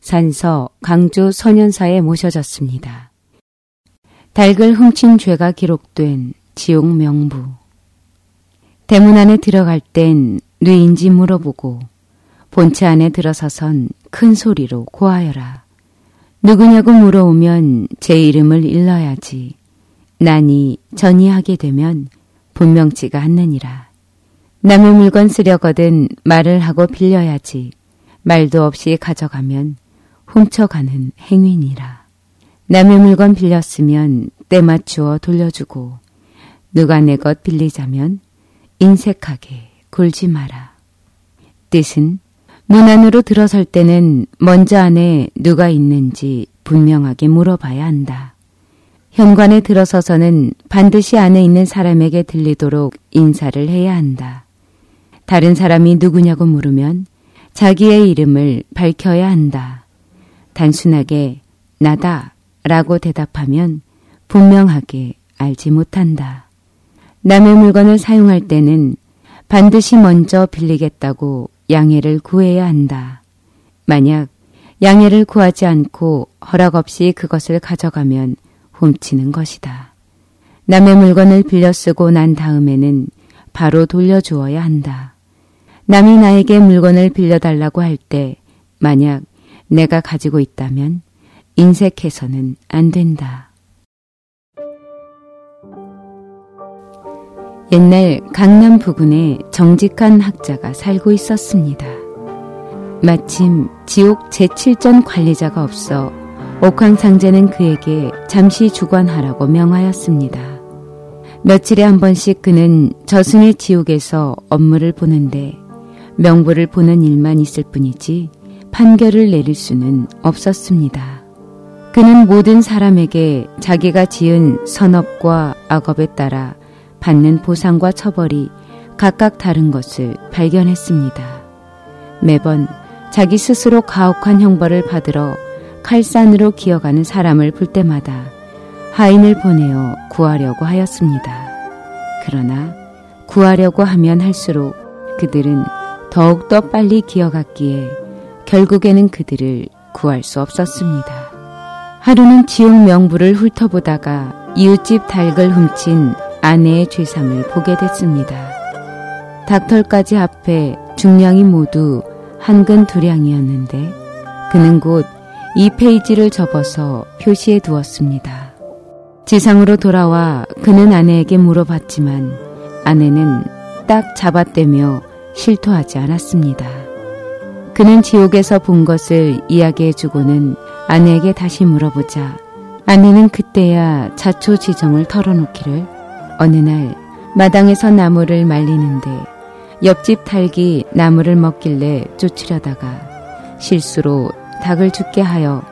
산서 강주 소년사에 모셔졌습니다. 닭을 훔친 죄가 기록된 지옥 명부. 대문 안에 들어갈 땐 뇌인지 물어보고 본체 안에 들어서선 큰 소리로 고하여라. 누구냐고 물어오면 제 이름을 일러야지. 난이 전이 하게 되면 분명치가 않느니라. 남의 물건 쓰려거든 말을 하고 빌려야지. 말도 없이 가져가면 훔쳐가는 행위니라. 남의 물건 빌렸으면 때 맞추어 돌려주고 누가 내 것 빌리자면 인색하게 굴지 마라. 뜻은 문 안으로 들어설 때는 먼저 안에 누가 있는지 분명하게 물어봐야 한다. 현관에 들어서서는 반드시 안에 있는 사람에게 들리도록 인사를 해야 한다. 다른 사람이 누구냐고 물으면 자기의 이름을 밝혀야 한다. 단순하게 나다 라고 대답하면 분명하게 알지 못한다. 남의 물건을 사용할 때는 반드시 먼저 빌리겠다고 양해를 구해야 한다. 만약 양해를 구하지 않고 허락 없이 그것을 가져가면 훔치는 것이다. 남의 물건을 빌려 쓰고 난 다음에는 바로 돌려주어야 한다. 남이 나에게 물건을 빌려달라고 할 때 만약 내가 가지고 있다면 인색해서는 안 된다. 옛날 강남 부근에 정직한 학자가 살고 있었습니다. 마침 지옥 제7전 관리자가 없어 옥황 상제는 그에게 잠시 주관하라고 명하였습니다. 며칠에 한 번씩 그는 저승의 지옥에서 업무를 보는데 명부를 보는 일만 있을 뿐이지 판결을 내릴 수는 없었습니다. 그는 모든 사람에게 자기가 지은 선업과 악업에 따라 받는 보상과 처벌이 각각 다른 것을 발견했습니다. 매번 자기 스스로 가혹한 형벌을 받으러 칼산으로 기어가는 사람을 볼 때마다 하인을 보내어 구하려고 하였습니다. 그러나 구하려고 하면 할수록 그들은 더욱더 빨리 기어갔기에 결국에는 그들을 구할 수 없었습니다. 하루는 지옥 명부를 훑어보다가 이웃집 닭을 훔친 아내의 죄상을 보게 됐습니다. 닭털까지 합해 중량이 모두 한근 두량이었는데 그는 곧 이 페이지를 접어서 표시해 두었습니다. 지상으로 돌아와 그는 아내에게 물어봤지만 아내는 딱 잡아떼며 실토하지 않았습니다. 그는 지옥에서 본 것을 이야기해 주고는 아내에게 다시 물어보자 아내는 그때야 자초지정을 털어놓기를 어느 날 마당에서 나무를 말리는데 옆집 닭이 나무를 먹길래 쫓으려다가 실수로 닭을 죽게 하여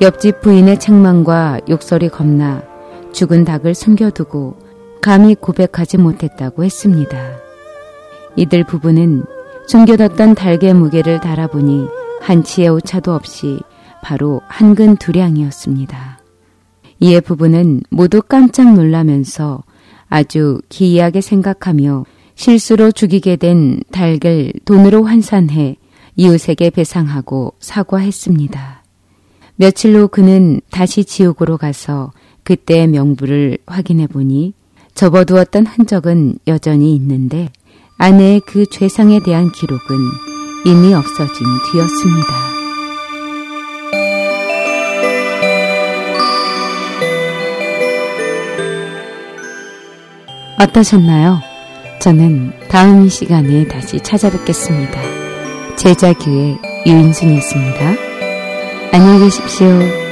옆집 부인의 책망과 욕설이 겁나 죽은 닭을 숨겨두고 감히 고백하지 못했다고 했습니다. 이들 부부는 숨겨뒀던 닭의 무게를 달아보니 한치의 오차도 없이 바로 한근 두량이었습니다. 이에 부부는 모두 깜짝 놀라면서 아주 기이하게 생각하며 실수로 죽이게 된 닭을 돈으로 환산해 이웃에게 배상하고 사과했습니다. 며칠 후 그는 다시 지옥으로 가서 그때의 명부를 확인해 보니 접어두었던 흔적은 여전히 있는데 아내의 그 죄상에 대한 기록은 이미 없어진 뒤였습니다. 어떠셨나요? 저는 다음 시간에 다시 찾아뵙겠습니다. 제자교회 유인순이었습니다. 안녕히 계십시오.